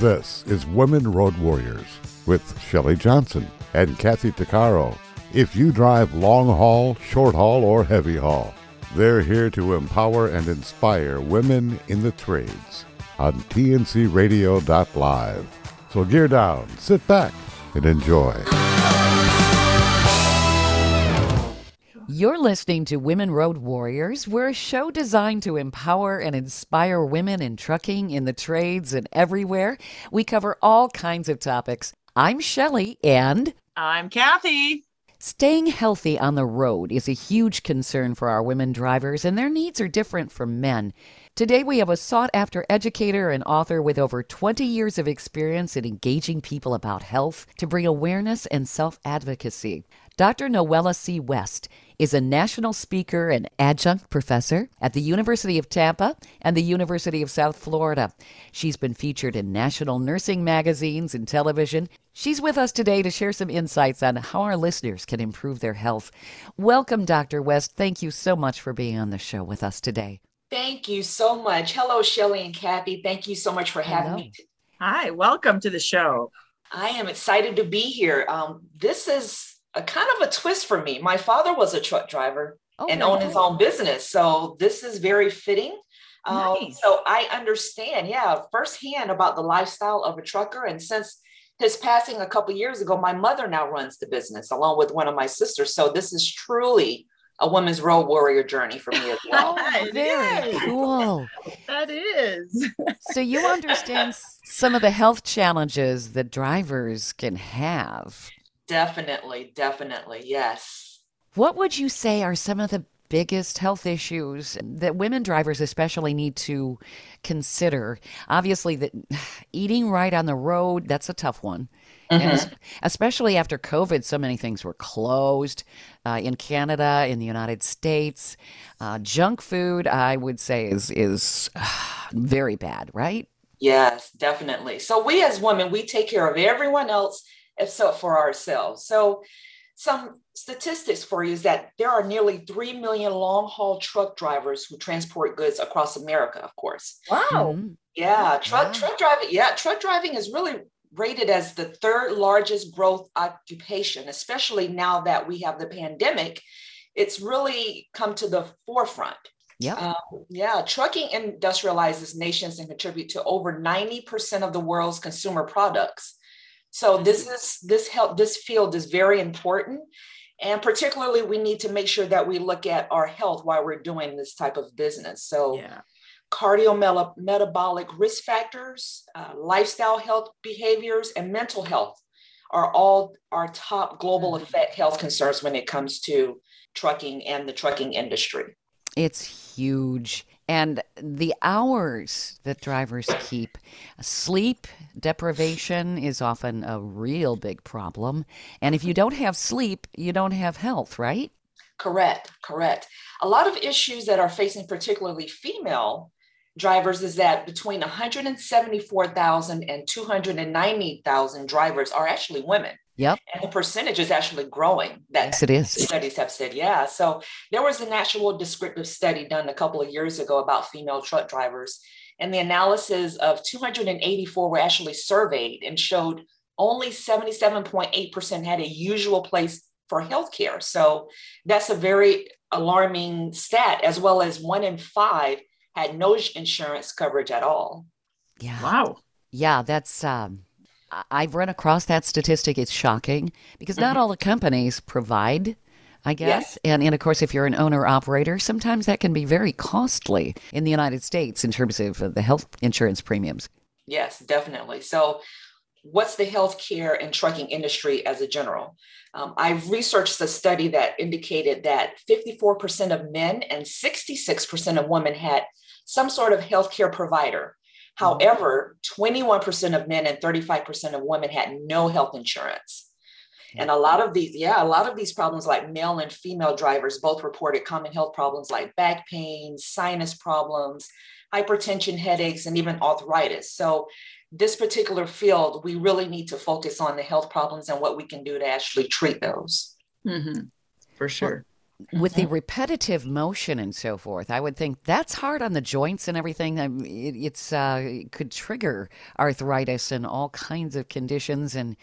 This is Women Road Warriors with Shelley Johnson and Kathy DeCaro. If you drive long haul, short haul, or heavy haul, they're here to empower and inspire women in the trades on tncradio.live. So gear down, sit back, and enjoy. You're listening to Women Road Warriors. We're a show designed to empower and inspire women in trucking, in the trades, and everywhere. We cover all kinds of topics. I'm Shelley, and I'm Kathy. Staying healthy on the road is a huge concern for our women drivers, and their needs are different from men. Today, we have a sought after educator and author with over 20 years of experience in engaging people about health to bring awareness and self advocacy. Dr. Noella C. West is a national speaker and adjunct professor at the University of Tampa and the University of South Florida. She's been featured in national nursing magazines and television. She's with us today to share some insights on how our listeners can improve their health. Welcome, Dr. West. Thank you so much for being on the show with us today. Thank you so much. Hello, Shelley and Kathy. Thank you so much for having Hello. me. Hi, welcome to the show. I am excited to be here. Um, this is a kind of a twist for me. My father was a truck driver Oh, and very owned his own business. So this is very fitting. Um, So I understand, yeah, firsthand about the lifestyle of a trucker. And since his passing a couple years ago, my mother now runs the business along with one of my sisters. So this is truly a woman's road warrior journey for me as well. Oh, very is. cool. That is. So you understand some of the health challenges that drivers can have. Definitely, definitely. Yes. What would you say are some of the biggest health issues that women drivers especially need to consider? Obviously that eating right on the road, that's a tough one. And Mhm. es- especially after COVID, so many things were closed uh, in Canada, in the United States. Uh, junk food, I would say, is is very bad, right? Yes, definitely. So we as women, we take care of everyone else except for ourselves. So some statistics for you is that there are nearly 3 million long haul truck drivers who transport goods across America, of course. Wow. Mhm. Yeah, truck Wow. truck driving, yeah, truck driving is really rated as the third largest growth occupation, especially now that we have the pandemic. It's really come to the forefront. Yeah. Um, yeah, trucking industrializes nations and contribute to over 90% of the world's consumer products. So this is this help this field is very important. And particularly we need to make sure that we look at our health while we're doing this type of business. So Yeah. cardiometabolic risk factors, uh, lifestyle health behaviors, and mental health are all our top global Mhm. effect health concerns when it comes to trucking and the trucking industry. It's huge. And the hours that drivers keep, sleep deprivation is often a real big problem. And if you mm-hmm. don't have sleep, you don't have health, right? Correct, correct. A lot of issues that are facing particularly female drivers is that between 174,000 and 290,000 drivers are actually women. Yep. And the percentage is actually growing. That Yes, it is. studies have said, yeah. So there was an actual descriptive study done a couple of years ago about female truck drivers. And the analysis of 284 were actually surveyed and showed only 77.8% had a usual place for healthcare. So that's a very alarming stat, as well as one in five had no insurance coverage at all. Yeah. Wow. Yeah, that's um I- I've run across that statistic. It's shocking because not Mhm. all the companies provide, I guess. Yes. And and of course if you're an owner operator, sometimes that can be very costly in the United States in terms of the health insurance premiums. Yes, definitely. So, what's the healthcare and trucking industry as a general? Um, I've researched a study that indicated that 54% of men and 66% of women had some sort of healthcare provider. However, 21% of men and 35% of women had no health insurance. And a lot of these, yeah, a lot of these problems, like male and female drivers, both reported common health problems like back pain, sinus problems, hypertension, headaches, and even arthritis. So, this particular field, we really need to focus on the health problems and what we can do to actually treat those. hmm For sure. With the repetitive motion and so forth, I would think that's hard on the joints and everything. It, it's uh, it could trigger arthritis and all kinds of conditions, and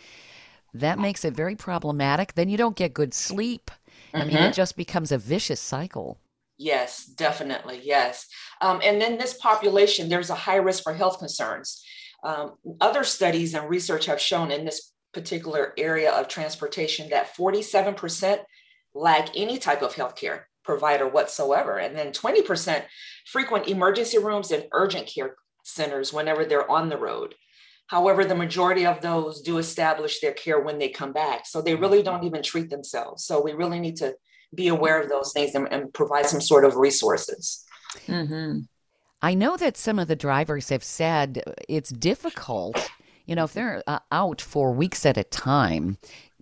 that makes it very problematic. Then you don't get good sleep. I mean, it just becomes a vicious cycle. Yes, definitely. Yes. Um, and then this population, there's a high risk for health concerns. Um, other studies and research have shown in this particular area of transportation that 47% lack any type of healthcare provider whatsoever. And then 20% frequent emergency rooms and urgent care centers whenever they're on the road. However, the majority of those do establish their care when they come back. So they really don't even treat themselves. So we really need to be aware of those things and, and provide some sort of resources. Mm-hmm. I know that some of the drivers have said it's difficult, you know, if they're uh, out for weeks at a time,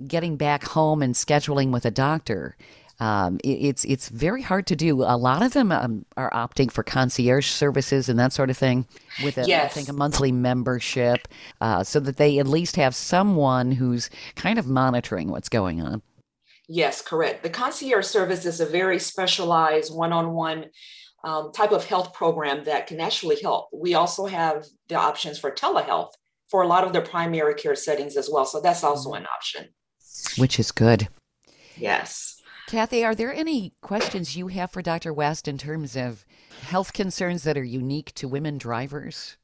getting back home and scheduling with a doctor. Um, it, it's it's very hard to do. A lot of them um, are opting for concierge services and that sort of thing, with a, Yes. I think a monthly membership, uh, so that they at least have someone who's kind of monitoring what's going on. Yes, correct. The concierge service is a very specialized one on one type of health program that can actually help. We also have the options for telehealth for a lot of the primary care settings as well. So that's also an option. which is good. Yes. Kathy, are there any questions you have for Dr. West in terms of health concerns that are unique to women drivers?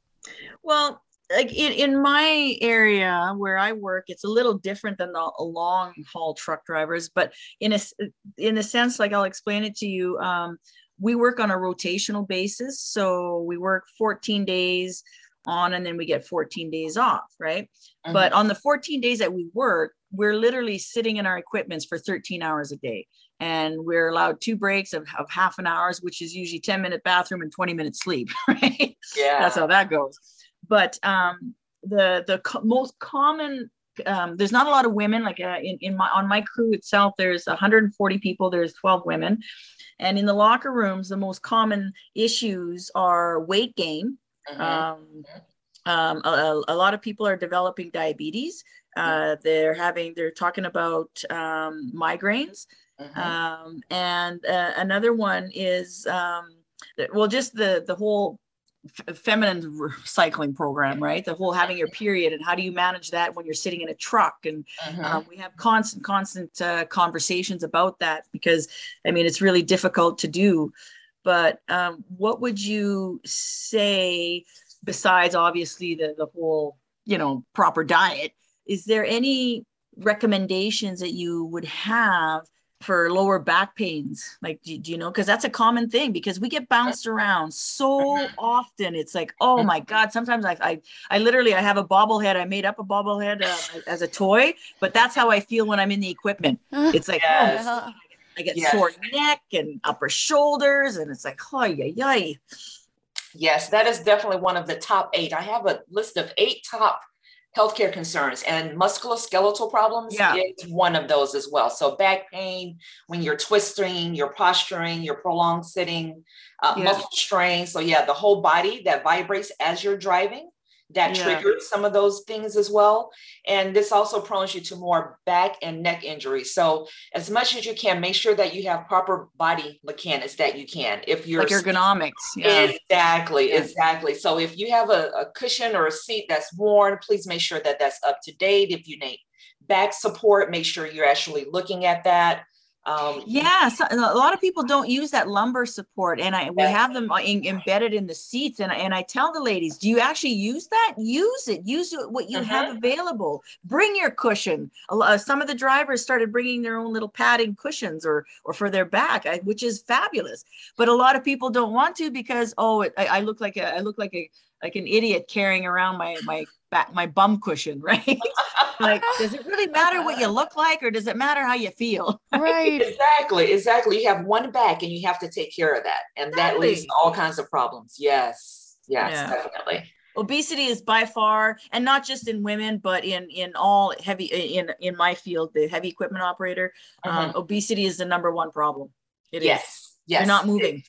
Well, like in, in my area where I work, it's a little different than the long haul truck drivers, but in a s- in a sense, like I'll explain it to you. Um, we work on a rotational basis, so we work 14 days on, and then we get 14 days off, right? But on the 14 days that we work, we're literally sitting in our equipments for 13 hours a day. And we're allowed two breaks of, of half an hours, which is usually 10 minute bathroom and 20 minute sleep, right? yeah. That's how that goes. But um, the the co- most common um, there's not a lot of women like uh, in, in my on my crew itself there's 140 people there's 12 women and in the locker rooms the most common issues are weight gain Mhm. um, um, a, a lot of people are developing diabetes. Uh, they're having, they're talking about um, migraines. Mhm. Um, and uh, another one is, um, well, just the, the whole f- feminine cycling program, right? The whole having your period and how do you manage that when you're sitting in a truck? And Mhm. um, we have constant, constant uh, conversations about that because, I mean, it's really difficult to do. But um, what would you say, besides obviously the, the whole, you know, proper diet? Is there any recommendations that you would have for lower back pains? Like, do, do you know? Because that's a common thing because we get bounced around so often. It's like, oh my God. Sometimes I, I, I literally, I have a bobblehead. I made up a bobblehead uh, as a toy, but that's how I feel when I'm in the equipment. It's like, Yes. oh, I get Yes. sore neck and upper shoulders, and it's like, oh, yeah, yeah. Yes, that is definitely one of the top eight. I have a list of eight top healthcare concerns, and musculoskeletal problems Yeah. is one of those as well. So, back pain, when you're twisting, you're posturing, you're prolonged sitting, uh, Yeah. muscle strain. So, yeah, the whole body that vibrates as you're driving. That Yeah. triggers some of those things as well. And this also prones you to more back and neck injuries. So, as much as you can, make sure that you have proper body mechanics that you can. If you're Like ergonomics. Yeah. Exactly, Yeah. exactly. So if you have a, a cushion or a seat that's worn, please make sure that that's up to date. If you need back support, make sure you're actually looking at that. Um, Yeah, so, a lot of people don't use that lumbar support, and I we have them uh, in, embedded in the seats. And I- and I tell the ladies, do you actually use that? Use it. Use what you have mm-hmm. available. Bring your cushion. Lo- uh, some of the drivers started bringing their own little padding cushions or or for their back, which is fabulous. But a lot of people don't want to because oh, it, I, I look like a I look like a like an idiot carrying around my my back my bum cushion, right? like, does it really matter what you look like, or does it matter how you feel? Right. exactly, exactly. You have one back and you have to take care of that. And that leads to all kinds of problems. Yes, yes, Yeah. definitely. obesity is by far and not just in women but in in all heavy in in my field the heavy equipment operator um, obesity is the number one problem It is. yes, yes. you're not moving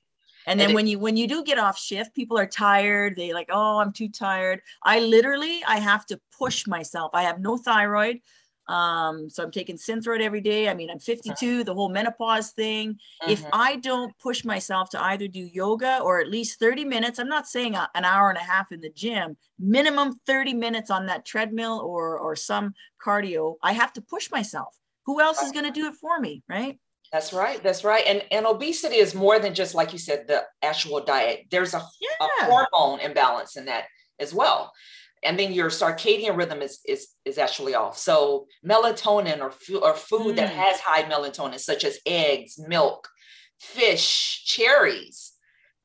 and it then is. when you when you do get off shift people are tired they like oh i'm too tired i literally i have to push myself i have no thyroid Um, so I'm taking Synthroid every day. I mean, I'm 52, the whole menopause thing. Mm-hmm. If I don't push myself to either do yoga or at least 30 minutes, I'm not saying a, an hour and a half in the gym, minimum 30 minutes on that treadmill or or some cardio, I have to push myself. Who else is going to do it for me, right? That's right. That's right. And and obesity is more than just like you said, the actual diet. There's a, yeah. a hormone imbalance in that as well and then your circadian rhythm is is is actually off. So melatonin or, f- or food mm. that has high melatonin, such as eggs, milk, fish, cherries,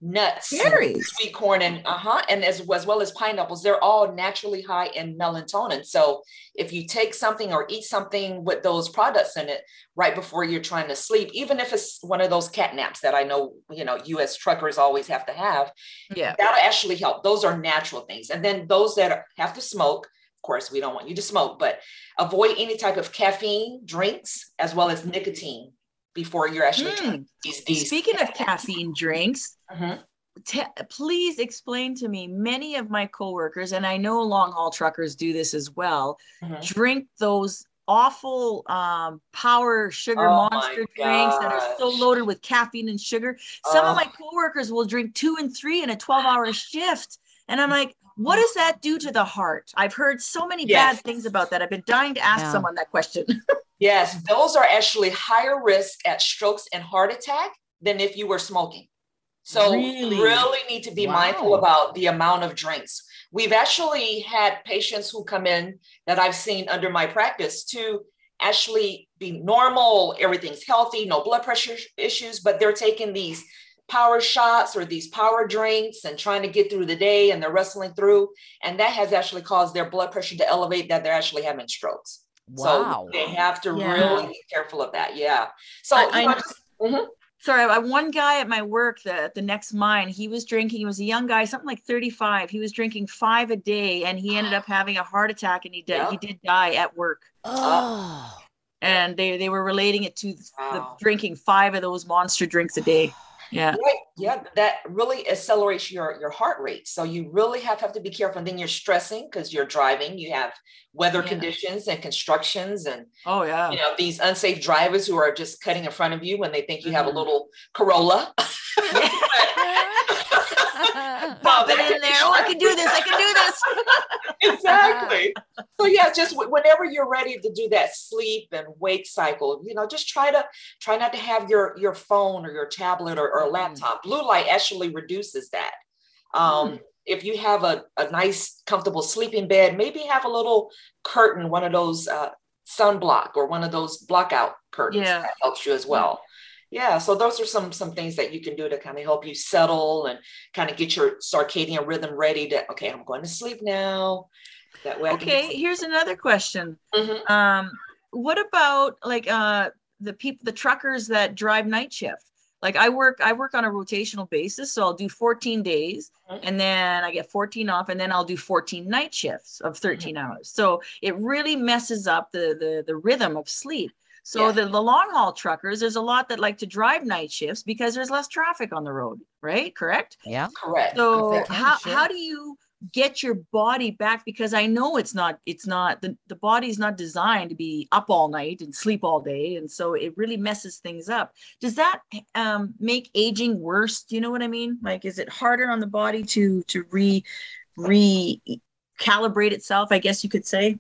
nuts, cherries, sweet corn, and uh huh, and as, as well as pineapples, they're all naturally high in melatonin. So if you take something or eat something with those products in it right before you're trying to sleep, even if it's one of those cat naps that I know you know U.S. truckers always have to have, yeah, that'll actually help. Those are natural things, and then those that have to smoke. Of course, we don't want you to smoke, but avoid any type of caffeine drinks as well as nicotine before you're actually mm. these, these speaking of caffeine drinks mm-hmm. t- please explain to me many of my coworkers and i know long haul truckers do this as well mm-hmm. drink those awful um, power sugar oh monster drinks that are so loaded with caffeine and sugar some of my coworkers will drink two and three in a 12 hour shift and i'm like what does that do to the heart i've heard so many yes. bad things about that i've been dying to ask yeah. someone that question Yes, those are actually higher risk at strokes and heart attack than if you were smoking. So really, really need to be wow. mindful about the amount of drinks. We've actually had patients who come in that I've seen under my practice to actually be normal, everything's healthy, no blood pressure issues, but they're taking these power shots or these power drinks and trying to get through the day and they're wrestling through. And that has actually caused their blood pressure to elevate that they're actually having strokes. Wow. So they have to yeah. really be careful of that. Yeah. So I, I know, mm-hmm. sorry, I one guy at my work, the the next mine, he was drinking, he was a young guy, something like 35. He was drinking five a day and he ended up having a heart attack and he did yeah. he did die at work. Oh. And they, they were relating it to wow. the drinking five of those monster drinks a day yeah right. yeah that really accelerates your your heart rate so you really have, have to be careful and then you're stressing because you're driving you have weather yeah. conditions and constructions and oh yeah you know these unsafe drivers who are just cutting in front of you when they think you mm-hmm. have a mm-hmm. little corolla Pop it in there. Oh, I can do this. I can do this. exactly. So yeah, just whenever you're ready to do that sleep and wake cycle, you know, just try to try not to have your your phone or your tablet or, or mm-hmm. laptop. Blue light actually reduces that. Um, mm. If you have a, a nice, comfortable sleeping bed, maybe have a little curtain, one of those uh, sunblock or one of those blockout curtains yeah. that helps you as well yeah so those are some some things that you can do to kind of help you settle and kind of get your circadian rhythm ready to okay i'm going to sleep now that way okay here's another question mm-hmm. um what about like uh the people the truckers that drive night shift like i work i work on a rotational basis so i'll do 14 days mm-hmm. and then i get 14 off and then i'll do 14 night shifts of 13 mm-hmm. hours so it really messes up the the the rhythm of sleep so yeah. the, the long haul truckers, there's a lot that like to drive night shifts because there's less traffic on the road, right? Correct? Yeah. Correct. So how, how do you get your body back? Because I know it's not, it's not, the, the body's not designed to be up all night and sleep all day. And so it really messes things up. Does that um, make aging worse? Do you know what I mean? Like, is it harder on the body to, to re, re calibrate itself, I guess you could say?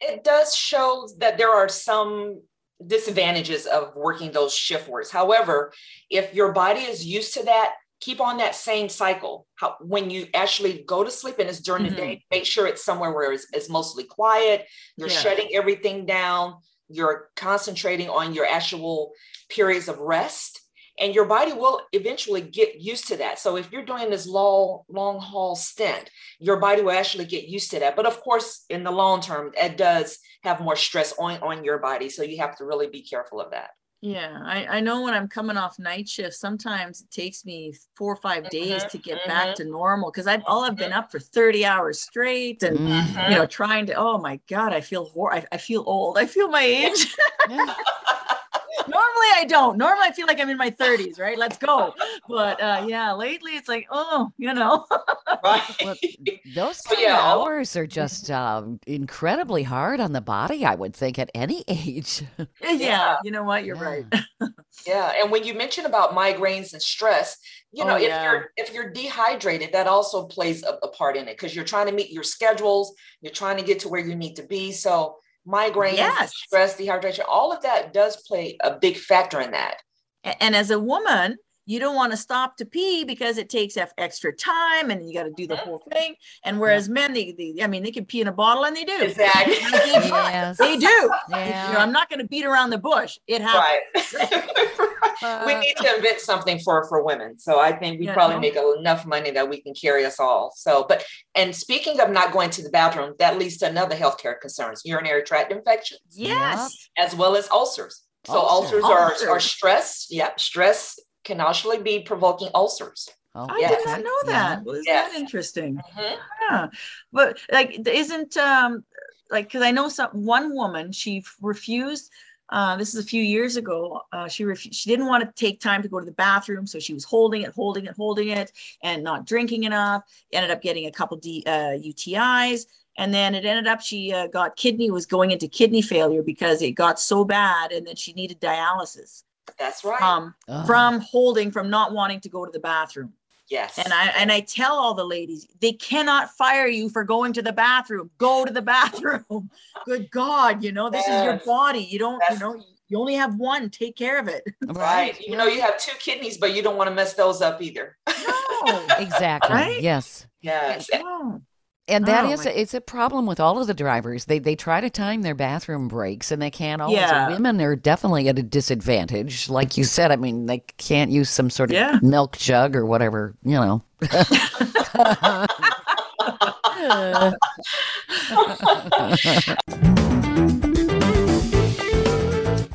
It does show that there are some disadvantages of working those shift works. However, if your body is used to that, keep on that same cycle. How, when you actually go to sleep and it's during mm-hmm. the day, make sure it's somewhere where it's, it's mostly quiet. You're yeah. shutting everything down. You're concentrating on your actual periods of rest and your body will eventually get used to that. So if you're doing this long long haul stint your body will actually get used to that. But of course in the long term it does have more stress on on your body. So you have to really be careful of that. Yeah I, I know when i'm coming off night shift sometimes it takes me four or 5 days mm-hmm, to get mm-hmm. back to normal because i've all i've been mm-hmm. up for 30 hours straight and mm-hmm. you know trying to oh my god i feel hor- I, I feel old. I feel my age. Normally I don't. Normally I feel like I'm in my 30s, right? Let's go. But uh, yeah, lately it's like, oh, you know. right. Well, those So, kind yeah, of hours are just um, incredibly hard on the body, I would think, at any age. yeah, Yeah. you know what? You're Yeah. right. Yeah, and when you mention about migraines and stress, you Oh, know, if you're if you're dehydrated, that also plays a, a part in it because you're trying to meet your schedules, you're trying to get to where you need to be. So migraines, Yes. stress, dehydration, all of that does play a big factor in that. And as a woman, you don't want to stop to pee because it takes eff- extra time and you got to do the whole mm-hmm. thing. And whereas men, they, they, I mean, they can pee in a bottle and they do. Exactly. yes. They do. You know, I'm not going to beat around the bush. It happens. right. we uh, need to invent something for for women. So I think we Yeah. probably make enough money that we can carry us all. So, but and speaking of not going to the bathroom, that leads to another healthcare concerns: urinary tract infections. Yes. as well as ulcers. So Ulcers. ulcers, are, are stress. Yep, stress can actually be provoking ulcers. Oh, I Yes. did not know yeah. that. Well, isn't Yes. that interesting? Mhm. Yeah. But like, isn't um like because I know some one woman she refused. Uh, this is a few years ago. Uh, she refused. She didn't want to take time to go to the bathroom, so she was holding it, holding it, holding it, and not drinking enough. Ended up getting a couple D, uh, UTIs, and then it ended up she uh, got kidney was going into kidney failure because it got so bad, and then she needed dialysis That's right. um, Oh. from holding, from not wanting to go to the bathroom. yes. And I and I tell all the ladies, they cannot fire you for going to the bathroom. Go to the bathroom. Good God, you know, this is your body. You don't, you know, you only have one. Take care of it. right. You know, you have two kidneys, but you don't want to mess those up either. No. Exactly. Right? Yes. Yes. No. And that Oh, is my- a, it's a problem with all of the drivers. They they try to time their bathroom breaks and they can't always. Yeah. Women are definitely at a disadvantage. Like you said, I mean, they can't use some sort of Yeah. milk jug or whatever, you know.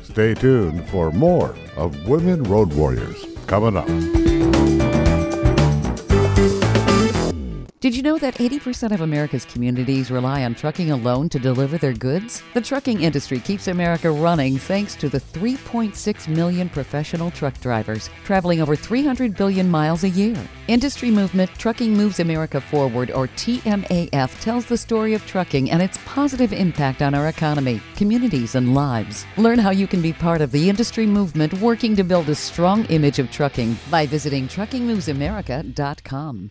Stay tuned for more of Women Road Warriors coming up. Did you know that 80% of America's communities rely on trucking alone to deliver their goods? The trucking industry keeps America running thanks to the 3.6 million professional truck drivers traveling over 300 billion miles a year. Industry movement Trucking Moves America Forward, or TMAF, tells the story of trucking and its positive impact on our economy, communities, and lives. Learn how you can be part of the industry movement working to build a strong image of trucking by visiting truckingmovesamerica.com.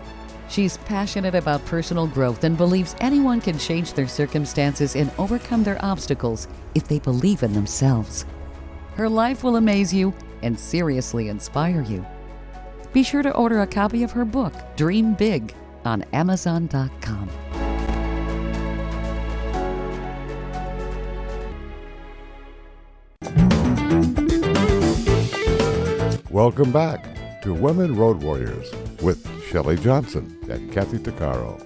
She's passionate about personal growth and believes anyone can change their circumstances and overcome their obstacles if they believe in themselves. Her life will amaze you and seriously inspire you. Be sure to order a copy of her book, Dream Big, on Amazon.com. Welcome back to Women Road Warriors with Shelley Johnson and Kathy DeCaro.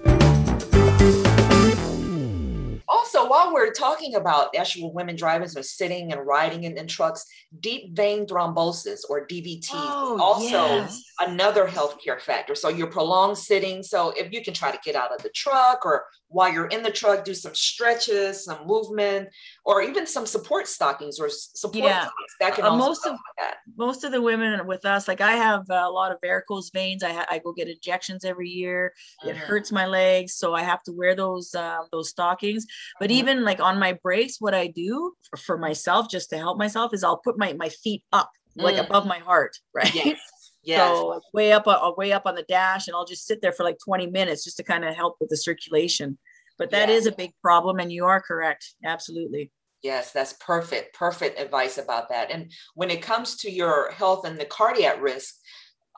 Also, while we're talking about actual women drivers who are sitting and riding in, in trucks, deep vein thrombosis or DVT Oh, also yes. another healthcare factor. So your prolonged sitting. So if you can try to get out of the truck or while you're in the truck, do some stretches, some movement, or even some support stockings or support Yeah. socks. that can Uh, most of- that. most of the women with us, like I have a lot of varicose veins. I, ha- I go get injections every year. It Mhm. hurts my legs, so I have to wear those um, those stockings. But Mhm. even like on my brakes, what I do for, for myself, just to help myself, is I'll put my my feet up, like Mm. above my heart, right? yes, yes, So way up, uh, way up on the dash, and I'll just sit there for like 20 minutes just to kind of help with the circulation. But that Yeah. is a big problem, and you are correct, absolutely. Yes, that's perfect. Perfect advice about that. And when it comes to your health and the cardiac risk,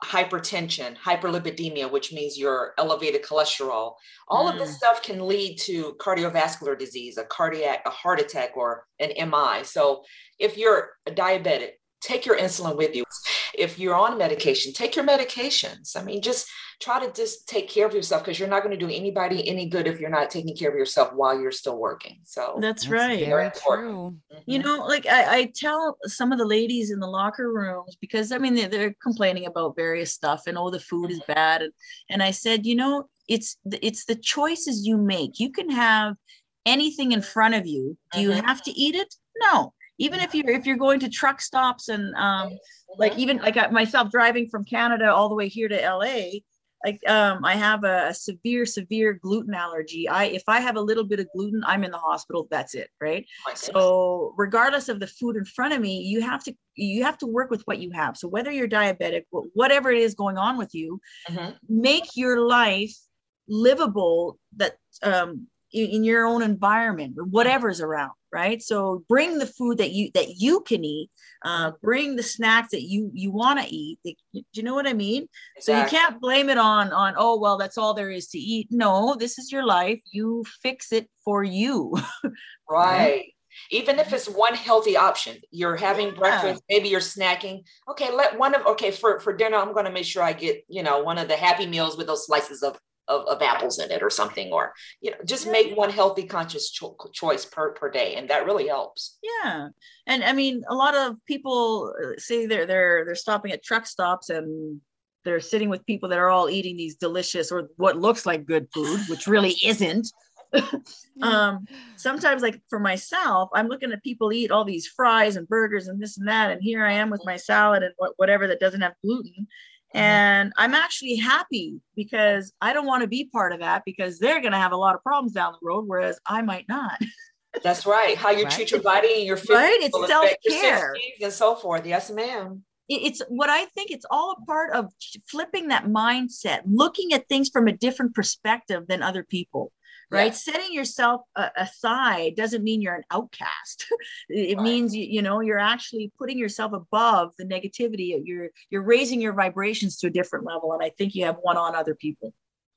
hypertension, hyperlipidemia, which means your elevated cholesterol. All mm. of this mm. stuff can lead to cardiovascular disease, a cardiac, a heart attack, or an MI. So if you're a diabetic, take your insulin with you. If you're on medication, take your medications. I mean, just try to just take care of yourself because you're not going to do anybody any good if you're not taking care of yourself while you're still working. So that's, that's right. Very true. Mm-hmm. You know, like I, I, tell some of the ladies in the locker rooms because I mean they're, they're complaining about various stuff and oh the food is mm-hmm. bad and and I said you know it's it's the choices you make. You can have anything in front of you. Do you mm-hmm. have to eat it? No even if you're if you're going to truck stops and um, like even like I, myself driving from Canada all the way here to LA, like um, I have a, a, severe severe gluten allergy. I if I have a little bit of gluten, I'm in the hospital. That's it, right? Oh so regardless of the food in front of me, you have to you have to work with what you have. So whether you're diabetic, whatever it is going on with you, mm-hmm. make your life livable that um, in, in your own environment or whatever's around right? So bring the food that you that you can eat uh, bring the snacks that you you want to eat do you know what i mean? Exactly. so you can't blame it on on oh well that's all there is to eat. No this is your life. You fix it for you. Right? Even if it's one healthy option you're having yeah. breakfast maybe you're snacking. Okay let one of okay for for dinner i'm going to make sure i get you know one of the happy meals with those slices of of, of apples in it or something or you know just yeah. make one healthy conscious cho- choice per per day and that really helps yeah and i mean a lot of people uh, say they're they're they're stopping at truck stops and they're sitting with people that are all eating these delicious or what looks like good food which really isn't um sometimes like for myself i'm looking at people eat all these fries and burgers and this and that and here i am with my salad and whatever that doesn't have gluten. Mm-hmm. And I'm actually happy because I don't want to be part of that because they're going to have a lot of problems down the road, whereas I might not. That's right. How you right? treat your body and your food. Right. It's self care and so forth. Yes, ma'am. It's what I think it's all a part of flipping that mindset, looking at things from a different perspective than other people right yeah. setting yourself uh, aside doesn't mean you're an outcast it right. means you, you know you're actually putting yourself above the negativity you're you're raising your vibrations to a different level and i think you have one on other people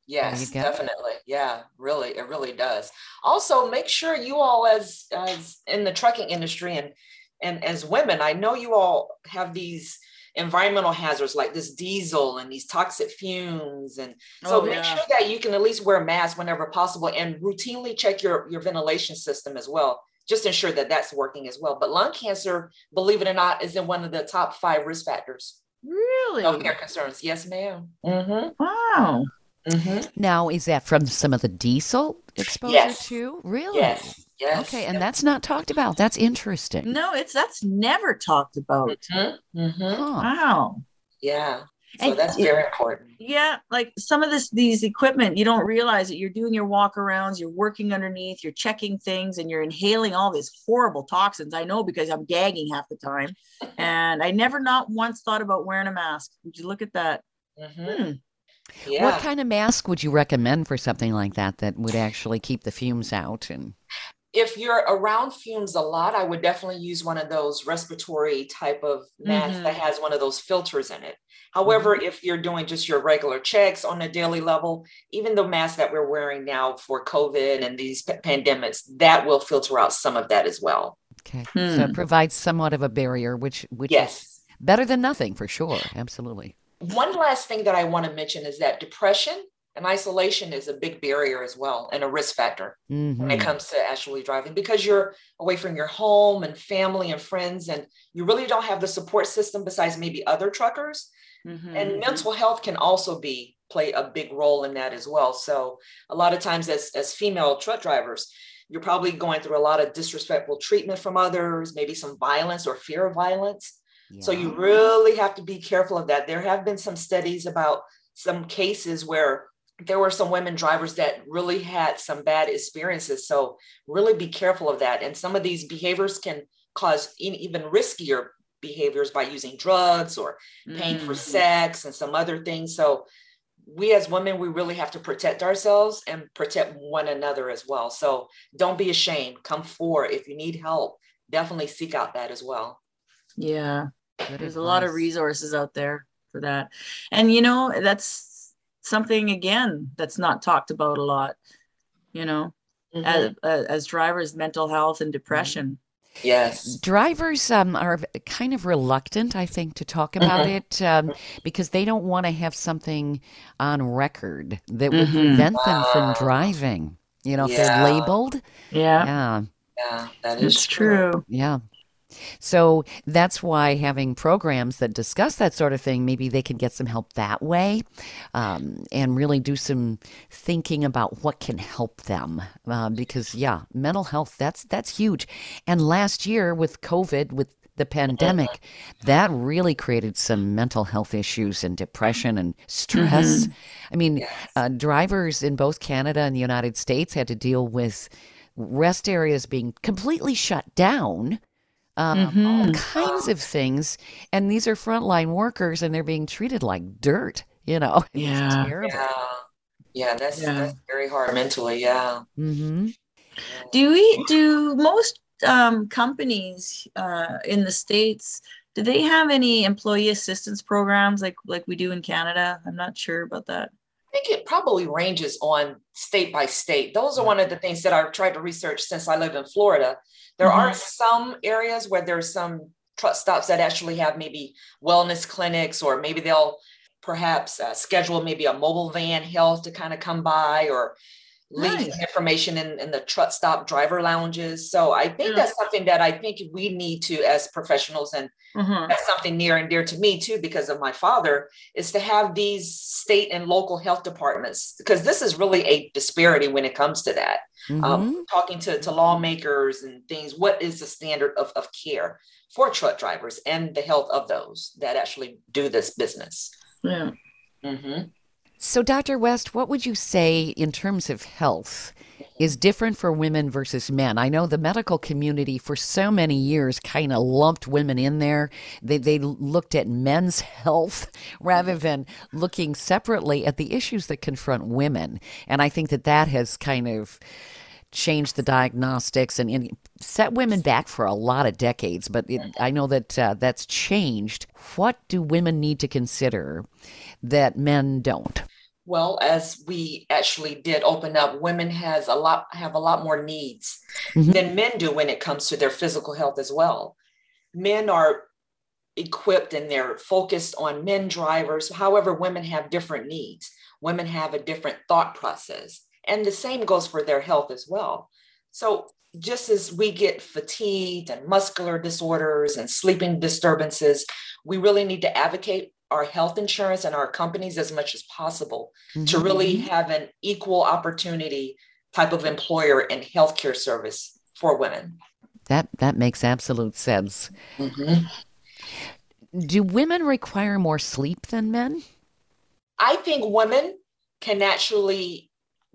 Yes, definitely. Yeah, really, it really does. Also, make sure you all, as as in the trucking industry and and as women, I know you all have these environmental hazards like this diesel and these toxic fumes. And so oh, make sure that you can at least wear a mask whenever possible and routinely check your, your ventilation system as well. Just ensure that that's working as well. But lung cancer, believe it or not, is in one of the top five risk factors. Really? Healthcare concerns. Yes, madam mm-hmm. Wow. Mm-hmm. Now, is that from some of the diesel exposure yes. too? Really? Yes. Yes. Okay, and that's not talked about. That's interesting. No, it's that's never talked about. Mm-hmm. Mm-hmm. Huh. Wow. Yeah. So and, that's very important. Yeah, like some of this these equipment, you don't realize that you're doing your walk arounds, you're working underneath, you're checking things, and you're inhaling all these horrible toxins. I know because I'm gagging half the time, and I never not once thought about wearing a mask. Would you look at that? Mm-hmm. Hmm. Yeah. What kind of mask would you recommend for something like that that would actually keep the fumes out and if you're around fumes a lot, I would definitely use one of those respiratory type of masks mm-hmm. that has one of those filters in it. However, mm-hmm. if you're doing just your regular checks on a daily level, even the mask that we're wearing now for COVID and these p- pandemics, that will filter out some of that as well. Okay. Hmm. So it provides somewhat of a barrier, which which yes. is better than nothing for sure. Absolutely. One last thing that I want to mention is that depression and isolation is a big barrier as well and a risk factor mm-hmm. when it mm-hmm. comes to actually driving because you're away from your home and family and friends and you really don't have the support system besides maybe other truckers mm-hmm. and mental health can also be play a big role in that as well so a lot of times as as female truck drivers you're probably going through a lot of disrespectful treatment from others maybe some violence or fear of violence yeah. so you really have to be careful of that there have been some studies about some cases where there were some women drivers that really had some bad experiences. So really be careful of that. And some of these behaviors can cause even riskier behaviors by using drugs or paying mm-hmm. for sex and some other things. So we as women, we really have to protect ourselves and protect one another as well. So don't be ashamed. Come forward. If you need help, definitely seek out that as well. Yeah. Good There's advice. a lot of resources out there for that. And you know, that's something again that's not talked about a lot. You know, mm-hmm. as, as drivers, mental health and depression. Yes. Drivers um, are kind of reluctant, I think, to talk about mm-hmm. it um, because they don't want to have something on record that would mm-hmm. prevent them from driving. You know, if they're labeled. Yeah. Yeah. Yeah, that is true. true. Yeah. So that's why having programs that discuss that sort of thing, maybe they can get some help that way um, and really do some thinking about what can help them. Uh, because, yeah, mental health, that's, that's huge. And last year with COVID, with the pandemic, that really created some mental health issues and depression and stress. Mm-hmm. I mean, uh, drivers in both Canada and the United States had to deal with rest areas being completely shut down um, mm-hmm. all kinds of things. And these are frontline workers and they're being treated like dirt, you know? Yeah. Yeah. Yeah, that's, yeah. that's very hard mentally. Yeah. Mm-hmm. Do we, do most um, companies uh, in the States, do they have any employee assistance programs like like we do in Canada? I'm not sure about that. I think it probably ranges on state by state. Those are one of the things that I've tried to research since I live in Florida. There mm-hmm. are some areas where there's some truck stops that actually have maybe wellness clinics, or maybe they'll perhaps uh, schedule maybe a mobile van health to kind of come by or leave nice. information in, in the truck stop driver lounges. So I think yeah. that's something that I think we need to, as professionals, and mm-hmm. that's something near and dear to me too, because of my father, is to have these state and local health departments, because this is really a disparity when it comes to that. Um, mm-hmm. Um, talking to, to lawmakers and things, what is the standard of, of care for truck drivers and the health of those that actually do this business? Yeah. Mm-hmm. So, Dr. West, what would you say in terms of health is different for women versus men? I know the medical community for so many years kind of lumped women in there. They, they looked at men's health rather than looking separately at the issues that confront women. And I think that that has kind of changed the diagnostics and, and, set women back for a lot of decades. But it, I know that uh, that's changed. What do women need to consider that men don't? Well as we actually did open up women has a lot have a lot more needs mm-hmm. than men do when it comes to their physical health as well. Men are equipped and they're focused on men drivers. However women have different needs. Women have a different thought process. And the same goes for their health as well. So just as we get fatigued and muscular disorders and sleeping disturbances we really need to advocate our health insurance and our companies as much as possible mm-hmm. to really have an equal opportunity type of employer and healthcare service for women. That that makes absolute sense. Mm-hmm. Do women require more sleep than men? I think women can actually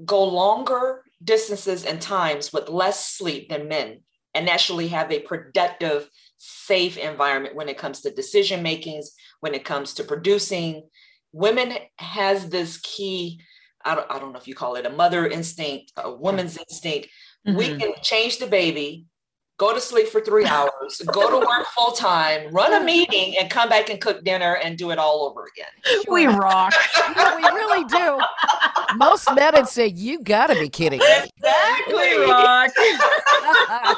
go longer distances and times with less sleep than men and actually have a productive safe environment when it comes to decision makings when it comes to producing. Women has this key I don't, I don't know if you call it a mother instinct a woman's instinct. Mm-hmm. we can change the baby go to sleep for three hours go to work full time run a meeting and come back and cook dinner and do it all over again. We rock. Yeah, we really do. Most men would say you gotta be kidding me. Exactly. We rock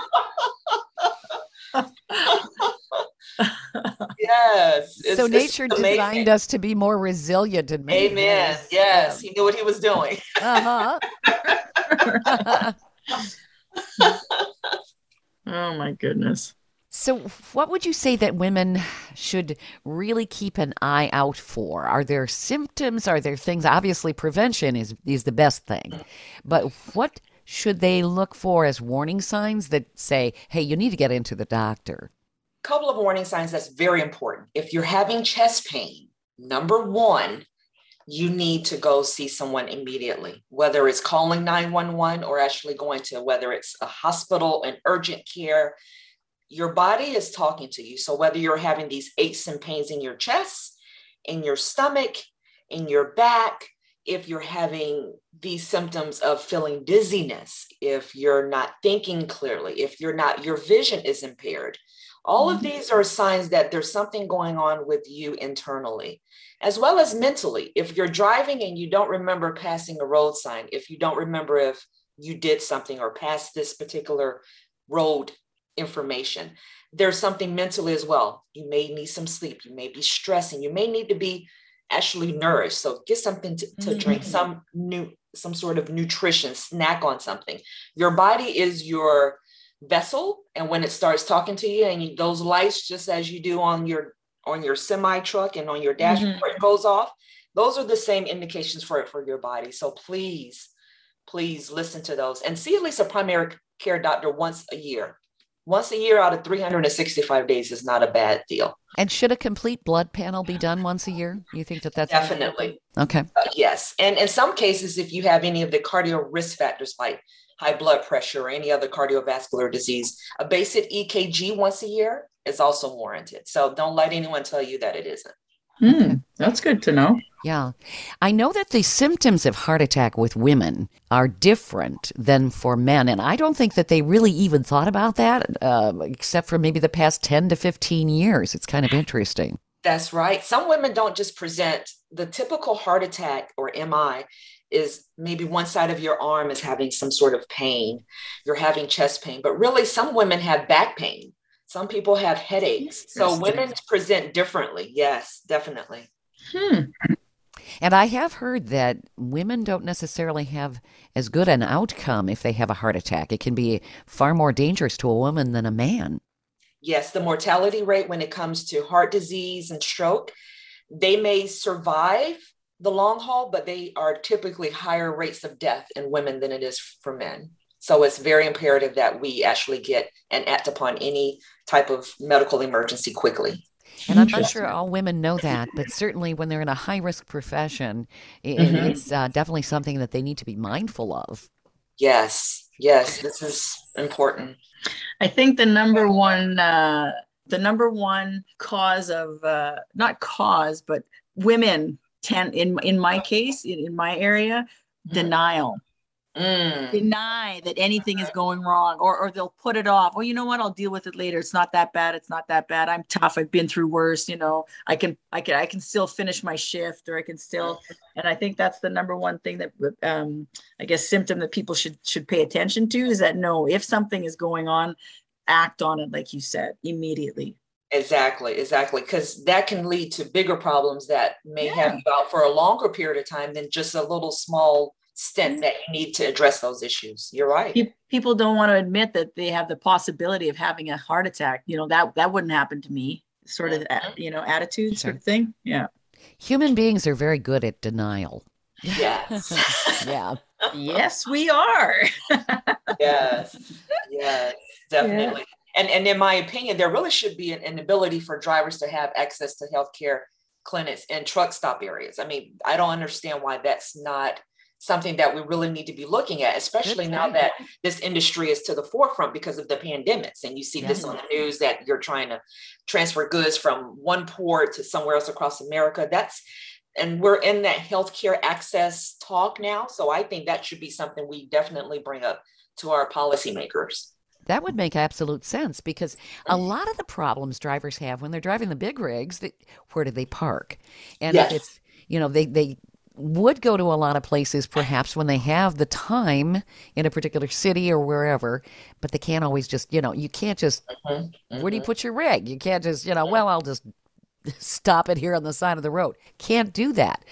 yes. so nature designed us to be more resilient and Amen. Yes, he knew what he was doing. uh huh. oh my goodness. So, what would you say that women should really keep an eye out for? Are there symptoms? Are there things? Obviously, prevention is is the best thing, but what should they look for as warning signs that say, "Hey, you need to get into the doctor"? couple of warning signs that's very important. If you're having chest pain, number one, you need to go see someone immediately, whether it's calling 911 or actually going to whether it's a hospital and urgent care. Your body is talking to you. So, whether you're having these aches and pains in your chest, in your stomach, in your back, if you're having these symptoms of feeling dizziness, if you're not thinking clearly, if you're not, your vision is impaired, All of mm-hmm. these are signs that there's something going on with you internally, as well as mentally. If you're driving and you don't remember passing a road sign, if you don't remember if you did something or passed this particular road information, there's something mentally as well. You may need some sleep, you may be stressing, you may need to be actually nourished. So get something to, to mm-hmm. drink, some new some sort of nutrition, snack on something. Your body is your vessel and when it starts talking to you and you, those lights just as you do on your on your semi truck and on your dashboard mm-hmm. goes off those are the same indications for it for your body so please please listen to those and see at least a primary care doctor once a year once a year out of 365 days is not a bad deal. And should a complete blood panel be done once a year? You think that that's definitely. Okay. Uh, yes. And in some cases if you have any of the cardio risk factors like high blood pressure or any other cardiovascular disease, a basic EKG once a year is also warranted. So don't let anyone tell you that it isn't. Mm, that's good to know. Yeah. I know that the symptoms of heart attack with women are different than for men. And I don't think that they really even thought about that, uh, except for maybe the past 10 to 15 years. It's kind of interesting. That's right. Some women don't just present the typical heart attack or MI is maybe one side of your arm is having some sort of pain, you're having chest pain, but really some women have back pain. Some people have headaches. So women present differently. Yes, definitely. Hmm. And I have heard that women don't necessarily have as good an outcome if they have a heart attack. It can be far more dangerous to a woman than a man. Yes, the mortality rate when it comes to heart disease and stroke, they may survive the long haul, but they are typically higher rates of death in women than it is for men. So it's very imperative that we actually get and act upon any type of medical emergency quickly. And I'm not sure all women know that, but certainly when they're in a high risk profession, mm-hmm. it's uh, definitely something that they need to be mindful of. Yes, yes, this is important. I think the number one, uh, the number one cause of uh, not cause, but women tend in in my case in, in my area mm. denial mm. deny that anything is going wrong or or they'll put it off. Well you know what? I'll deal with it later. It's not that bad. It's not that bad. I'm tough. I've been through worse you know. I can i can i can still finish my shift or i can still and i think that's the number one thing that um i guess symptom that people should should pay attention to is that no if something is going on act on it like you said immediately. Exactly, exactly. Because that can lead to bigger problems that may yeah. have you out for a longer period of time than just a little small stint mm-hmm. that you need to address those issues. You're right. People don't want to admit that they have the possibility of having a heart attack. You know, that that wouldn't happen to me. Sort of, mm-hmm. you know, attitude sort of thing. Yeah. Human beings are very good at denial. Yes. yeah. yes, we are. yes. Yes, definitely. Yeah and, and in my opinion, there really should be an, an ability for drivers to have access to healthcare clinics and truck stop areas. I mean, I don't understand why that's not something that we really need to be looking at, especially now that this industry is to the forefront because of the pandemics. And you see yeah. this on the news that you're trying to transfer goods from one port to somewhere else across America. That's and we're in that healthcare access talk now. So I think that should be something we definitely bring up to our policymakers. That would make absolute sense because a mm-hmm. lot of the problems drivers have when they're driving the big rigs, that where do they park? And yes. if it's, you know, they, they would go to a lot of places perhaps when they have the time in a particular city or wherever, but they can't always just, you know, you can't just, mm-hmm. Mm-hmm. where do you put your rig? You can't just, you know, well, I'll just stop it here on the side of the road. Can't do that.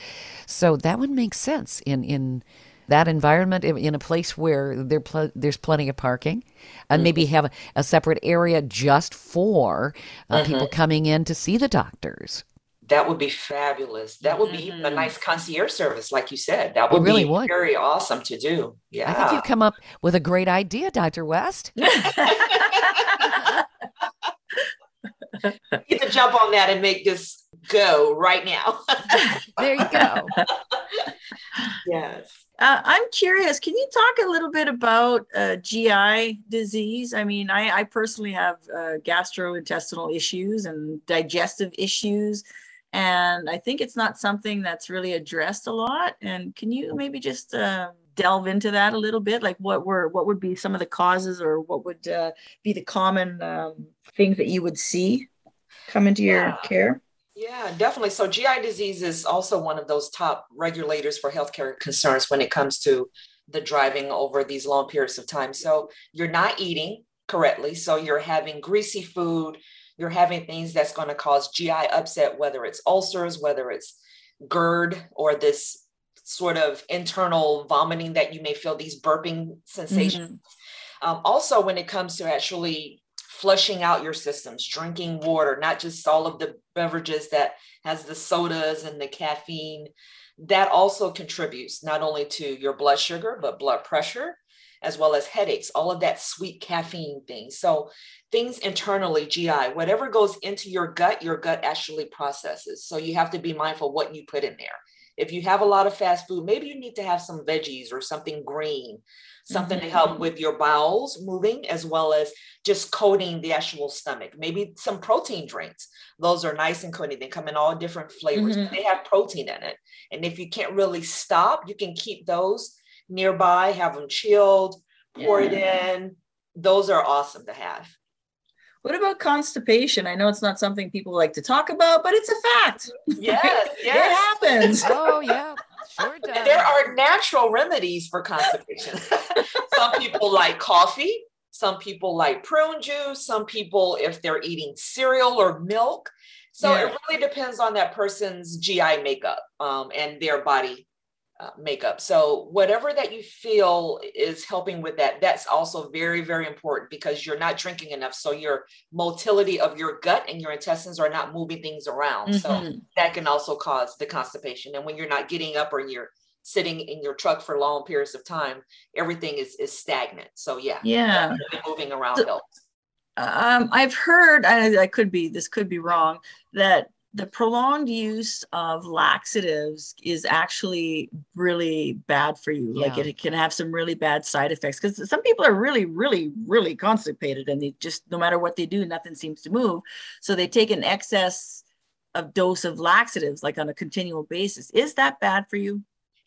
So that would make sense in, in, that environment in a place where there pl- there's plenty of parking, and mm-hmm. maybe have a, a, separate area just for uh, mm-hmm. people coming in to see the doctors. That would be fabulous. That would be mm-hmm. a nice concierge service, like you said. That would really be would. very awesome to do. Yeah, I think you've come up with a great idea, Doctor West. Need to jump on that and make this go right now. there you go. yes. Uh, I'm curious, can you talk a little bit about uh, GI disease? I mean, I, I personally have uh, gastrointestinal issues and digestive issues, and I think it's not something that's really addressed a lot. And can you maybe just um, delve into that a little bit? Like what were what would be some of the causes or what would uh, be the common um, things that you would see come into your Yeah. care? Yeah, definitely. So GI disease is also one of those top regulators for healthcare concerns when it comes to the driving over these long periods of time. So you're not eating correctly. So you're having greasy food, you're having things that's going to cause GI upset, whether it's ulcers, whether it's GERD, or this sort of internal vomiting that you may feel these burping sensations. Um, also, when it comes to actually flushing out your systems, drinking water, not just all of the beverages that has the sodas and the caffeine, that also contributes not only to your blood sugar, but blood pressure, as well as headaches, all of that sweet caffeine thing. So things internally, GI, whatever goes into your gut, your gut actually processes. So you have to be mindful what you put in there. If you have a lot of fast food, maybe you need to have some veggies or something green, something to help with your bowels moving, as well as just coating the actual stomach. Maybe some protein drinks. Those are nice and coating. They come in all different flavors. Mhm. They have protein in it. And if you can't really stop, you can keep those nearby, have them chilled, pour it in. Those are awesome to have. What about constipation? I know it's not something people like to talk about, but it's a fact. Yes, It yes. happens. Oh yeah, sure does. There are natural remedies for constipation. some people like coffee, some people like prune juice, some people, if they're eating cereal or milk. So Yeah. it really depends on that person's GI makeup um, and their body uh, makeup. So whatever that you feel is helping with that, that's also very, very important because you're not drinking enough. So your motility of your gut and your intestines are not moving things around. So Mhm. that can also cause the constipation. And when you're not getting up or you're sitting in your truck for long periods of time, everything is is stagnant. So yeah, Yeah. moving around So- helps. Um, I've heard, I, I could be, this could be wrong, that the prolonged use of laxatives is actually really bad for you. Like Yeah. it, can have some really bad side effects because some people are really, really, really constipated and they just, no matter what they do, nothing seems to move. So they take an excess of dose of laxatives like on a continual basis. Is that bad for you?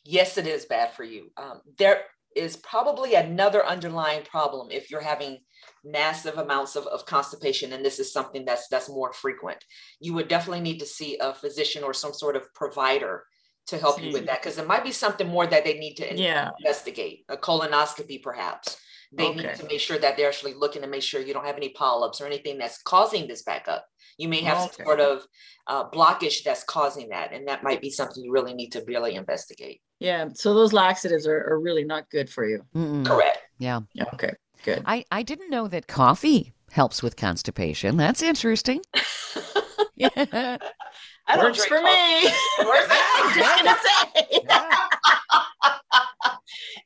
Yes, it is bad for you. Um, there is probably another underlying problem if you're having massive amounts of, of constipation and this is something that's that's more frequent. You would definitely need to see a physician or some sort of provider to help you with mm-hmm. that because it might be something more that they need to Yeah. investigate a colonoscopy perhaps. They need to make sure that they're actually looking to make sure you don't have any polyps or anything that's causing this backup you may have Okay. some sort of uh, blockage that's causing that and that might be something you really need to really investigate Yeah. So those laxatives are, are really not good for you. Mm-mm. correct Yeah, Yeah. Okay. Good. I I didn't know that coffee helps with constipation. That's interesting. Yeah. I don't Works for coffee. me. Works for I'm me. just gonna say. Yeah.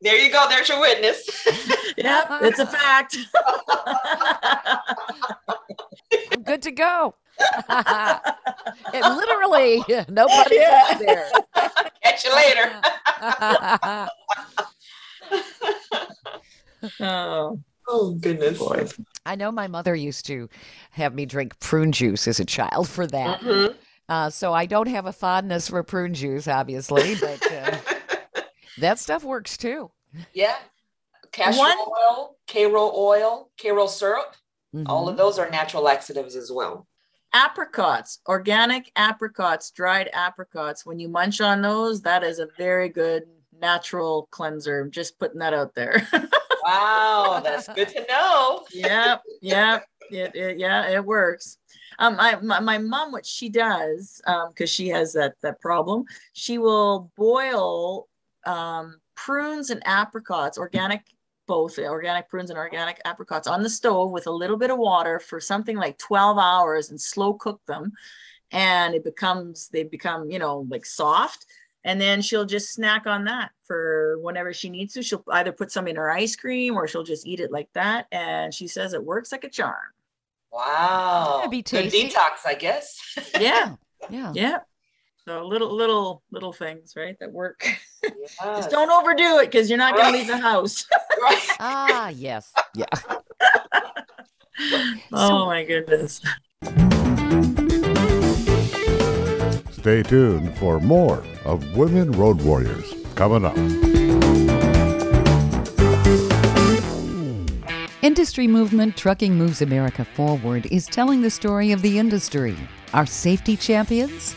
There you go. There's your witness. Yep, it's a fact. I'm good to go. It literally nobody Yeah. there. Catch you later. oh Oh goodness. boy. I know my mother used to have me drink prune juice as a child for that. Mhm. Uh, so I don't have a fondness for prune juice, obviously, but uh, that stuff works too. yeah. Castor One- oil, Karo oil, Karo syrup. All Mhm. of those are natural laxatives as well. Apricots, organic apricots, dried apricots. When you munch on those, that is a very good natural cleanser. Just putting that out there. Wow, that's good to know. yep, yep, it, it, yeah, it works. Um, I, my, my mom, what she does, um, because she has that that problem, she will boil um, prunes and apricots, organic, both organic prunes and organic apricots, on the stove with a little bit of water for something like twelve hours and slow cook them, and it becomes they become you know like soft. And then she'll just snack on that for whenever she needs to. She'll either put some in her ice cream or she'll just eat it like that. And she says it works like a charm. Wow. That'd be Good tasty. detox, I guess. Yeah, Yeah. yeah. So little, little, little things, right? That work. Yes. Just don't overdo it because you're not going to leave the house. ah, yes. Yeah. oh so- my goodness. Stay tuned for more of Women Road Warriors coming up. Industry movement Trucking Moves America Forward is telling the story of the industry, our safety champions,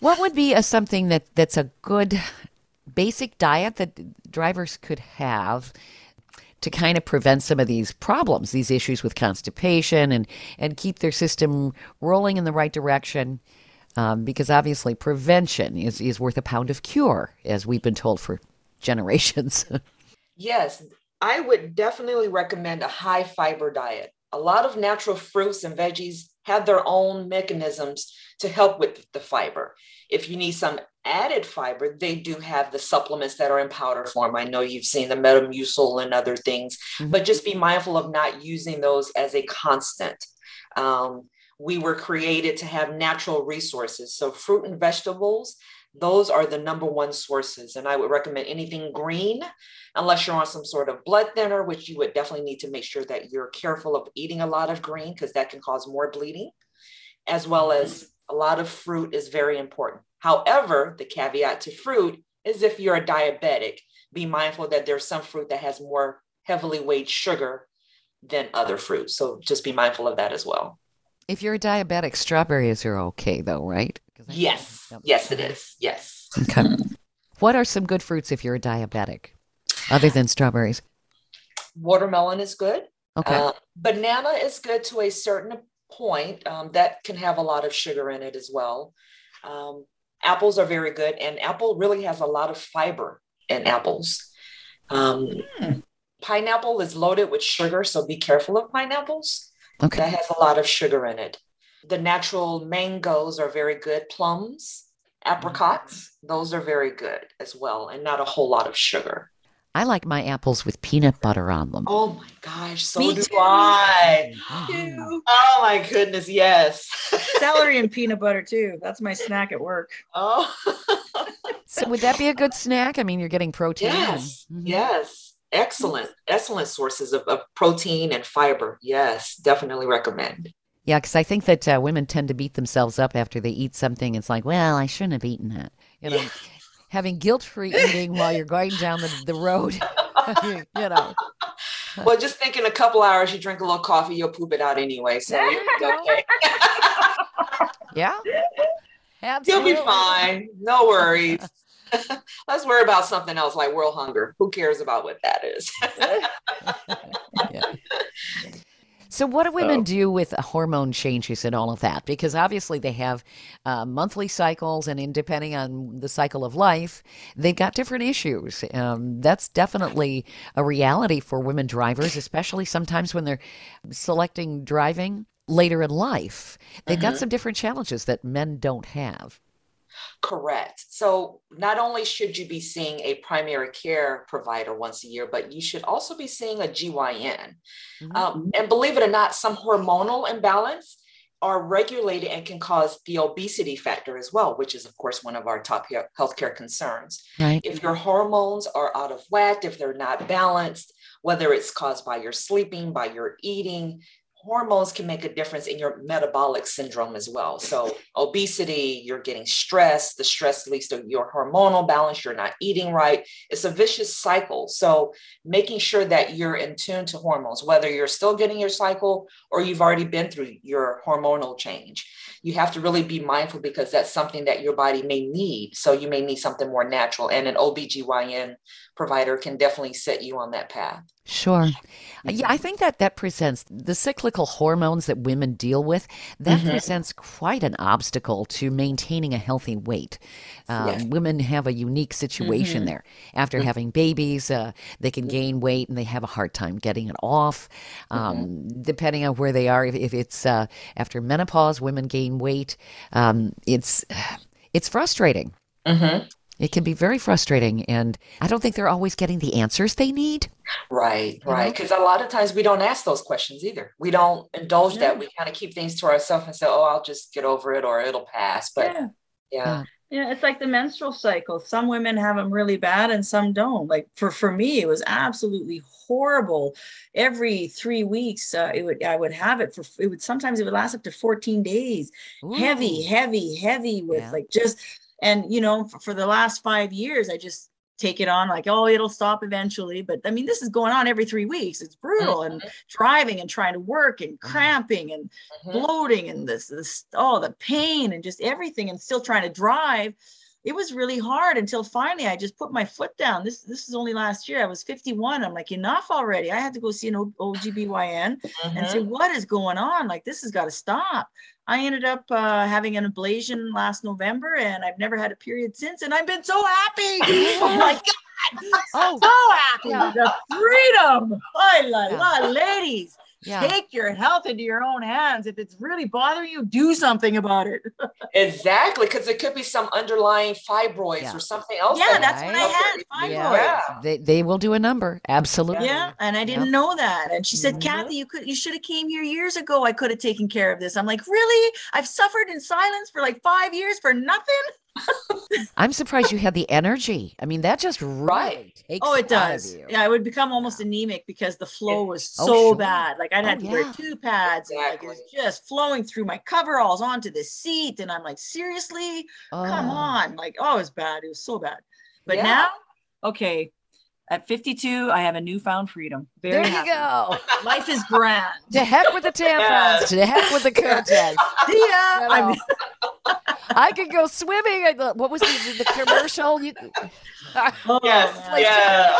What would be a something that that's a good basic diet that drivers could have to kind of prevent some of these problems, these issues with constipation, and and keep their system rolling in the right direction? Um, because obviously, prevention is is worth a pound of cure, as we've been told for generations. Yes, I would definitely recommend a high fiber diet. A lot of natural fruits and veggies have their own mechanisms to help with the fiber. If you need some added fiber, they do have the supplements that are in powder form. I know you've seen the Metamucil and other things, mm-hmm. but just be mindful of not using those as a constant. Um, we were created to have natural resources. So, fruit and vegetables, those are the number one sources. And I would recommend anything green, unless you're on some sort of blood thinner, which you would definitely need to make sure that you're careful of eating a lot of green because that can cause more bleeding, as well as a lot of fruit is very important. However, the caveat to fruit is if you're a diabetic, be mindful that there's some fruit that has more heavily weighed sugar than other fruits. So just be mindful of that as well. If you're a diabetic, strawberries are okay though, right? Yes. Yes, it is. Yes. Okay. what are some good fruits if you're a diabetic, other than strawberries? Watermelon is good. Okay. Uh, banana is good to a certain point. Um, that can have a lot of sugar in it as well. Um, apples are very good, and apple really has a lot of fiber in apples. Um, hmm. Pineapple is loaded with sugar, so be careful of pineapples. Okay. That has a lot of sugar in it. The natural mangoes are very good. Plums, apricots, those are very good as well, and not a whole lot of sugar. I like my apples with peanut butter on them. Oh my gosh, so Me do too. I. Too. Oh my goodness, yes. Celery and peanut butter too. That's my snack at work. Oh. so would that be a good snack? I mean, you're getting protein. Yes. Mm-hmm. Yes. Excellent, excellent sources of, of protein and fiber. Yes, definitely recommend. Yeah, because I think that uh, women tend to beat themselves up after they eat something. It's like, well, I shouldn't have eaten that. You know, yeah. having guilt-free eating while you're going down the, the road. you know. Well, just think in a couple hours, you drink a little coffee, you'll poop it out anyway. So okay. yeah. Absolutely. You'll be fine. No worries. Let's worry about something else like world hunger. Who cares about what that is? yeah. So, what do women do with hormone changes and all of that? Because obviously they have uh, monthly cycles, and in, depending on the cycle of life, they've got different issues. Um, that's definitely a reality for women drivers, especially sometimes when they're selecting driving later in life. They've got mm-hmm. some different challenges that men don't have. Correct. So, not only should you be seeing a primary care provider once a year, but you should also be seeing a GYN. Mm-hmm. Um, and believe it or not, some hormonal imbalance are regulated and can cause the obesity factor as well, which is, of course, one of our top healthcare concerns. Right. If your hormones are out of whack, if they're not balanced, whether it's caused by your sleeping, by your eating, hormones can make a difference in your metabolic syndrome as well. So, obesity, you're getting stressed, the stress leads to your hormonal balance, you're not eating right. It's a vicious cycle. So, making sure that you're in tune to hormones, whether you're still getting your cycle or you've already been through your hormonal change, you have to really be mindful because that's something that your body may need. So, you may need something more natural. And an OBGYN provider can definitely set you on that path. Sure. Uh, yeah, I think that that presents the cyclical hormones that women deal with. That mm-hmm. presents quite an obstacle to maintaining a healthy weight. Um, yes. Women have a unique situation mm-hmm. there. After mm-hmm. having babies, uh, they can gain weight and they have a hard time getting it off. Um, mm-hmm. depending on where they are, if, if it's uh, after menopause, women gain weight. Um, it's it's frustrating. Mm-hmm. It can be very frustrating, and I don't think they're always getting the answers they need. Right, right. Because a lot of times we don't ask those questions either. We don't indulge Yeah. that. We kind of keep things to ourselves and say, "Oh, I'll just get over it," or "It'll pass." But yeah. yeah, Yeah, it's like the menstrual cycle. Some women have them really bad and some don't. Like for for me, it was absolutely horrible. Every three weeks, uh, it would I would have it for it would sometimes it would last up to 14 days. Heavy, heavy, heavy with Yeah. like just and you know for, for the last five years, I just take it on like oh it'll stop eventually. But I mean this is going on every three weeks. It's brutal and driving and trying to work and cramping and Mhm. bloating and this this oh the pain and just everything and still trying to drive it was really hard until finally i just put my foot down. This this is only last year. I was 51 i'm like enough already. I had to go see an O- OBGYN and say Mhm. what is going on? Like this has got to stop. I ended up uh, having an ablation last november and i've never had a period since and i've been so happy! Oh my god! Oh, so happy! Yeah. the freedom! I la, la, ladies yeah. take your health into your own hands. If it's really bothering you, do something about it. exactly. Because it could be some underlying fibroids Yeah. or something else. Yeah, that that's has what I had, fibroids. Yeah. Yeah. They, they will do a number. Absolutely. yeah, and I didn't Yep. know that. And she said, Mhm. "Kathy, you could, you should have came here years ago. I could have taken care of this." I'm like, "Really? I've suffered in silence for like five years for nothing." I'm surprised you had the energy. I mean, that just really Right. takes Oh, it it out of does. Yeah, I would become almost anemic because the flow was Oh, so sure. bad. Like I'd Oh, had to wear two pads, and like it was just flowing through my coveralls onto the seat, and I'm like, "Seriously? come Oh. on like oh it was bad it was so bad but Yeah. now okay at 52 i have a newfound freedom very There you happy. go. life is grand To heck with the tampons. To heck with the Kotex. see ya You know, mean, I could go swimming. I What was the, the commercial? You, oh, Yes. man. Yeah.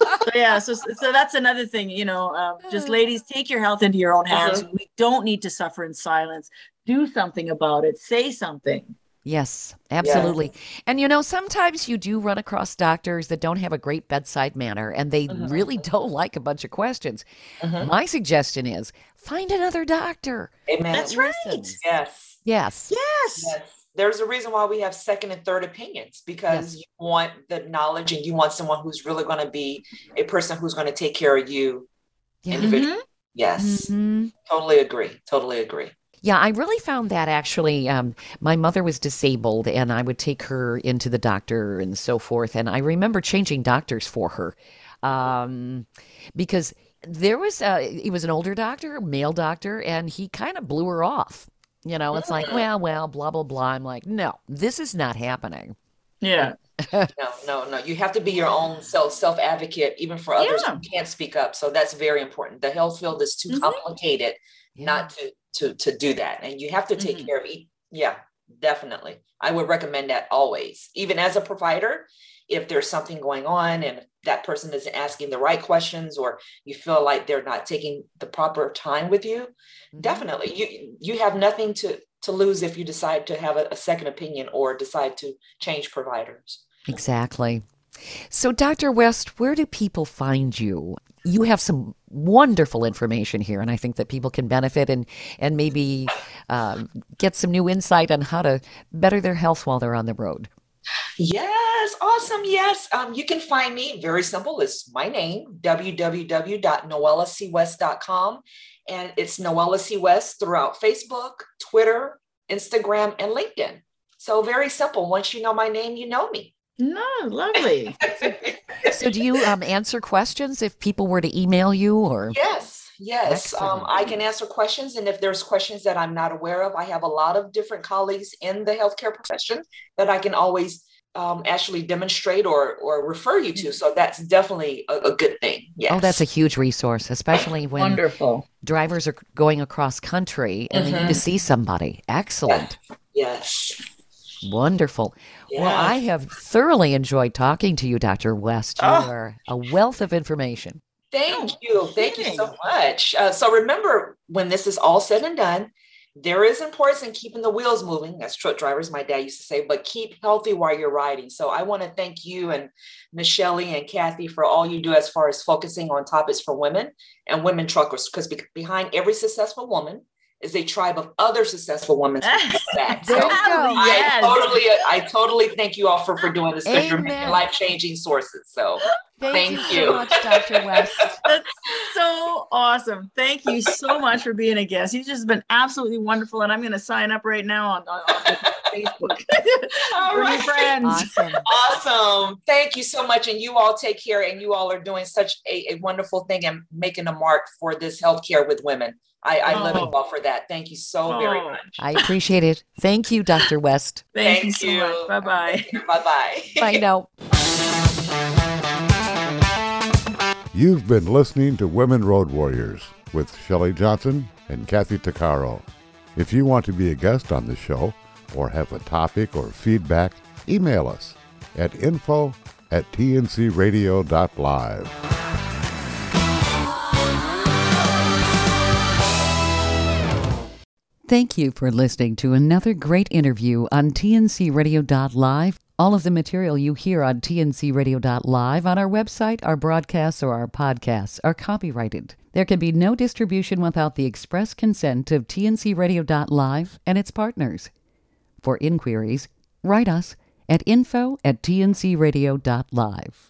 so yeah so, so that's another thing you know um, just ladies take your health into your own hands we don't need to suffer in silence do something about it say something Yes, absolutely. And you know, sometimes you do run across doctors that don't have a great bedside manner and they Mhm. really don't like a bunch of questions. Mhm. My suggestion is find another doctor. Amen. that's right Listen. Yes. Yes. yes Yes. There's a reason why we have second and third opinions because you want the knowledge and you want someone who's really going to be a person who's going to take care of you Yeah. individually. Mhm. Yes. Mhm. Totally agree. Totally agree. Yeah, I really found that actually. Um, my mother was disabled, and I would take her into the doctor and so forth. And I remember changing doctors for her um, because there was a, he was an older doctor, male doctor, and he kind of blew her off. You know, it's like, Mm. well, well, blah, blah, blah. I'm like, no, this is not happening. yeah No, no, no. You have to be your own self self advocate, even for others Yeah. who can't speak up. So that's very important. The health field is too Mhm. complicated Yeah. not to to to do that, and you have to take Mhm. care of each. Yeah, definitely. I would recommend that always, even as a provider. If there's something going on and that person isn't asking the right questions, or you feel like they're not taking the proper time with you, Mhm. definitely you you have nothing to to lose if you decide to have a, a second opinion or decide to change providers. Exactly. So, Dr. West, where do people find you? You have some wonderful information here, and I think that people can benefit and and maybe uh, get some new insight on how to better their health while they're on the road. Yes, awesome. Yes. Um, you can find me very simple. It's my name, www.noellacwest.com. And it's Noella C. West throughout Facebook, Twitter, Instagram, and LinkedIn. So very simple. Once you know my name, you know me. no lovely So, do you um, answer questions if people were to email you or? Yes, yes. Um, I can answer questions. And if there's questions that I'm not aware of, I have a lot of different colleagues in the healthcare profession that I can always um, actually demonstrate or, or refer you to. So that's definitely a, a good thing. Yes. Oh, that's a huge resource, especially when Wonderful. drivers are going across country and they need to Mhm. see somebody. Excellent. Yes. Wonderful. Yeah. Well, I have thoroughly enjoyed talking to you, Dr. West. You Oh. are a wealth of information. Thank Oh, you. Thank you so much. Uh, so remember, when this is all said and done, there is importance in keeping the wheels moving. As truck drivers, my dad used to say, but keep healthy while you're riding. So I want to thank you and Michelle and Kathy for all you do as far as focusing on topics for women and women truckers, because be- behind every successful woman is a tribe of other successful women. that. So yes. I totally, I totally thank you all for, for doing this because you're life changing sources. So Thank, Thank you, you. so much, Dr. West. That's so awesome. Thank you so much for being a guest. You've just been absolutely wonderful. And I'm going to sign up right now on, on, on Facebook All for new right. friends. Awesome. awesome. Thank you so much. And you all take care. And you all are doing such a, a wonderful thing and making a mark for this healthcare with women. I, I love you Oh. all for that. Thank you so very Oh. much. I appreciate it. Thank you, Dr. West. Thank, you so much. Bye bye. Bye bye. Bye now. You've been listening to Women Road Warriors with Shelley Johnson and Kathy Tuccaro. If you want to be a guest on the show or have a topic or feedback, email us at info at tncradio.live. Thank you for listening to another great interview on TNCRadio.live. All of the material you hear on TNCRadio.live on our website, our broadcasts, or our podcasts are copyrighted. There can be no distribution without the express consent of TNCRadio.live and its partners. For inquiries, write us at info at tncradio.live.